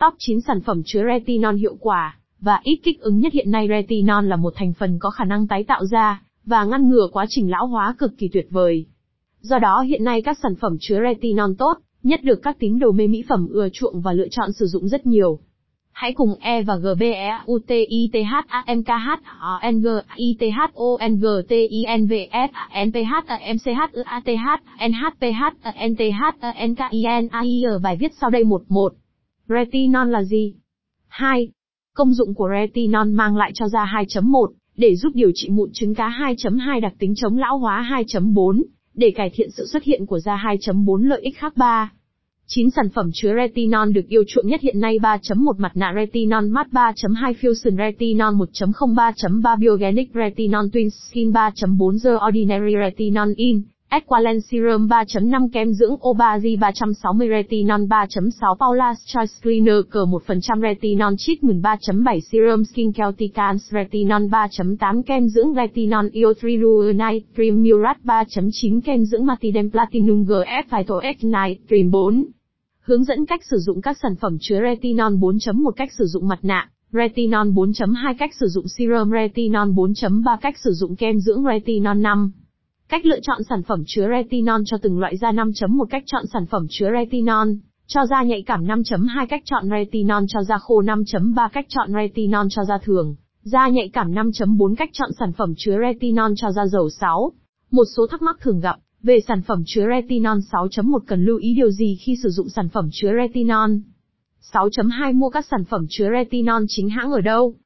Top 9 sản phẩm chứa retinol hiệu quả, và ít kích ứng nhất hiện nay retinol là một thành phần có khả năng tái tạo ra và ngăn ngừa quá trình lão hóa cực kỳ tuyệt vời. Do đó, hiện nay các sản phẩm chứa retinol tốt, nhất được các tín đồ mê mỹ phẩm ưa chuộng và lựa chọn sử dụng rất nhiều. Hãy cùng E và G B E U T I T H A M K H O N G I T H O N G T I N V S N P H M C H U A T H N H P H N T H N K I N A I ở bài viết sau đây 11. Retinol là gì? 2. Công dụng của retinol mang lại cho da 2.1, để giúp điều trị mụn trứng cá 2.2 đặc tính chống lão hóa 2.4, để cải thiện sự xuất hiện của da 2.4 lợi ích khác 3. 9 sản phẩm chứa retinol được yêu chuộng nhất hiện nay 3.1 mặt nạ retinol matte 3.2 Fusion retinol 1.0 3.3 Biogenic retinol Twin Skin 3.4 The Ordinary retinol in Aqualent Serum 3.5 kem dưỡng Obagi 360 retinol 3.6 Paula's Choice Cleaner cờ 1% retinol treatment 3.7 Serum Skin Celticans retinol 3.8 kem dưỡng retinol EO3 Ruinite Cream Murat 3.9 kem dưỡng Matidem Platinum GF Phyto X9 Cream 4 Hướng dẫn cách sử dụng các sản phẩm chứa retinol 4.1 cách sử dụng mặt nạ, retinol 4.2 cách sử dụng serum retinol 4.3 cách sử dụng kem dưỡng retinol 5. Cách lựa chọn sản phẩm chứa retinol cho từng loại da 5.1 cách chọn sản phẩm chứa retinol cho da nhạy cảm 5.2 cách chọn retinol cho da khô 5.3 cách chọn retinol cho da thường, da nhạy cảm 5.4 cách chọn sản phẩm chứa retinol cho da dầu 6. Một số thắc mắc thường gặp về sản phẩm chứa retinol 6.1 cần lưu ý điều gì khi sử dụng sản phẩm chứa retinol? 6.2 Mua các sản phẩm chứa retinol chính hãng ở đâu?